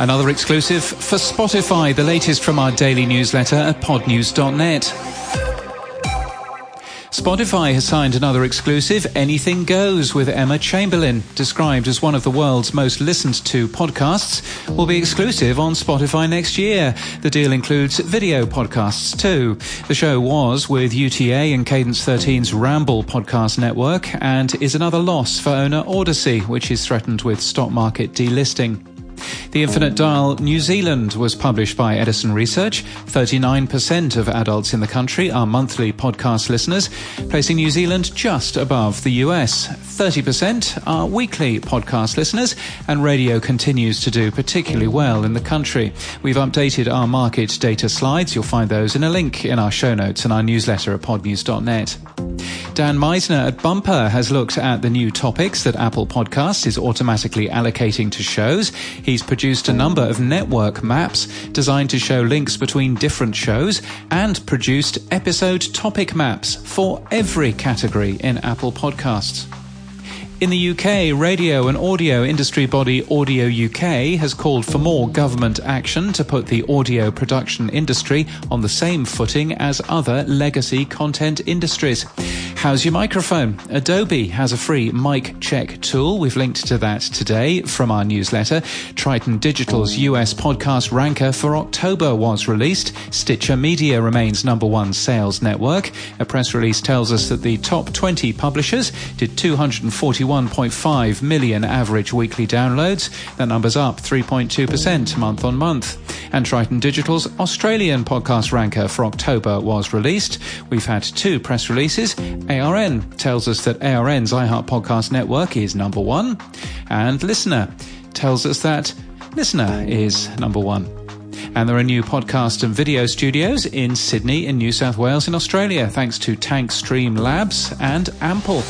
Another exclusive for Spotify, the latest from our daily newsletter at podnews.net. Spotify has signed another exclusive, Anything Goes, with Emma Chamberlain, described as one of the world's most listened to podcasts, will be exclusive on Spotify next year. The deal includes video podcasts too. The show was with UTA and Cadence 13's Ramble podcast network and is another loss for owner Audacy, which is threatened with stock market delisting. The Infinite Dial New Zealand was published by Edison Research. 39% of adults in the country are monthly podcast listeners, placing New Zealand just above the US. 30% are weekly podcast listeners, and radio continues to do particularly well in the country. We've updated our market data slides. You'll find those in a link in our show notes and our newsletter at podnews.net. Dan Misener at Bumper has looked at the new topics that Apple Podcasts is automatically allocating to shows. He's produced a number of network maps designed to show links between different shows and produced episode topic maps for every category in Apple Podcasts. In the UK, radio and audio industry body Audio UK has called for more government action to put the audio production industry on the same footing as other legacy content industries. How's your microphone? Adobe has a free mic check tool. We've linked to that today from our newsletter. Triton Digital's US podcast ranker for October was released. Stitcher Media remains number one sales network. A press release tells us that the top 20 publishers did 241.5 million average weekly downloads. That number's up 3.2% month on month. And Triton Digital's Australian podcast ranker for October was released. We've had two press releases. ARN tells us that ARN's iHeart Podcast Network is number one, and LiSTNR tells us that LiSTNR is number one. And there are new podcast and video studios in Sydney, in New South Wales, in Australia, thanks to Tank Stream Labs and Ample.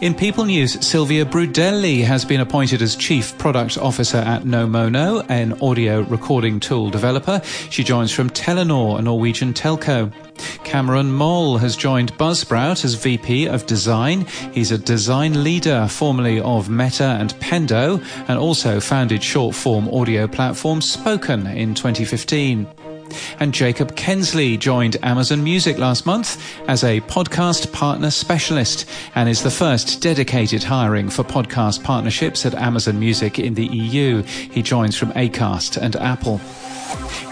In People News, Silvia Brudelli has been appointed as Chief Product Officer at Nomono, an audio recording tool developer. She joins from Telenor, a Norwegian telco. Cameron Moll has joined Buzzsprout as VP of Design. He's a design leader, formerly of Meta and Pendo, and also founded short form audio platform Spoken in 2015. And Jacob Kensley joined Amazon Music last month as a podcast partner specialist and is the first dedicated hiring for podcast partnerships at Amazon Music in the EU. He joins from Acast and Apple.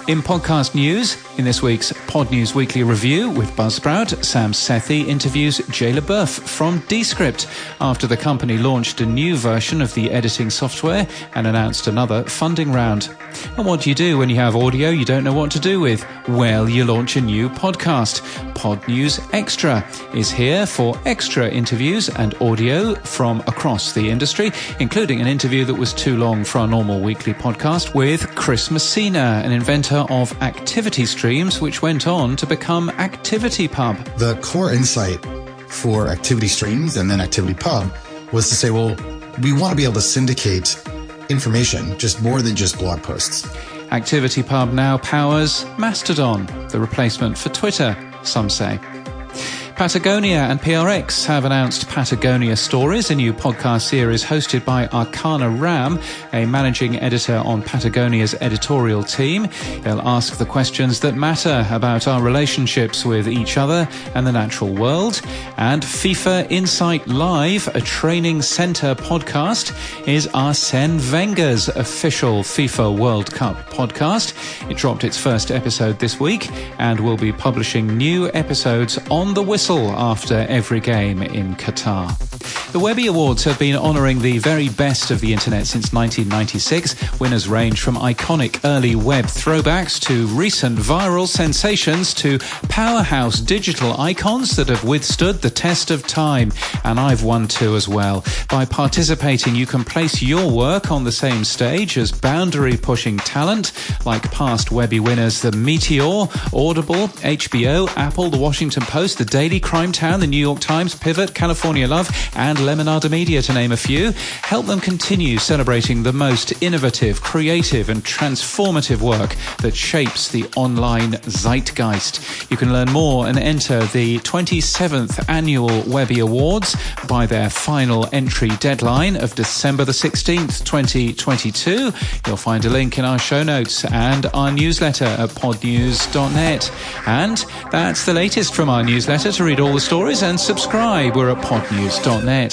In podcast news, in this week's Podnews Weekly Review with Buzzsprout, Sam Sethi interviews Jay LeBoeuf from Descript after the company launched a new version of the editing software and announced another funding round. And what do you do when you have audio you don't know what to do with? Well, you launch a new podcast. Podnews Extra is here for extra interviews and audio from across the industry, including an interview that was too long for our normal weekly podcast with Chris Messina, an inventor of activity streams, which went on to become Activity Pub. The core insight for Activity Streams and then Activity Pub was to say, well, we want to be able to syndicate information, just more than just blog posts. Activity Pub now powers Mastodon, the replacement for Twitter, some say. Patagonia and PRX have announced Patagonia Stories, a new podcast series hosted by Archana Ram, a managing editor on Patagonia's editorial team. They'll ask the questions that matter about our relationships with each other and the natural world. And FIFA Insight Live, a training center podcast, is Arsene Wenger's official FIFA World Cup podcast. It dropped its first episode this week and will be publishing new episodes on the whistle after every game in Qatar. The Webby Awards have been honouring the very best of the internet since 1996. Winners range from iconic early web throwbacks to recent viral sensations to powerhouse digital icons that have withstood the test of time. And I've won two as well. By participating, you can place your work on the same stage as boundary pushing talent like past Webby winners The Meteor, Audible, HBO, Apple, The Washington Post, The Daily Crime Town, the New York Times, Pivot, California Love, and Lemonada Media, to name a few. Help them continue celebrating the most innovative, creative, and transformative work that shapes the online zeitgeist. You can learn more and enter the 27th annual Webby Awards by their final entry deadline of December the 16th, 2022. You'll find a link in our show notes and our newsletter at podnews.net. And that's the latest from our newsletter. To read all the stories and subscribe, we're at podnews.net.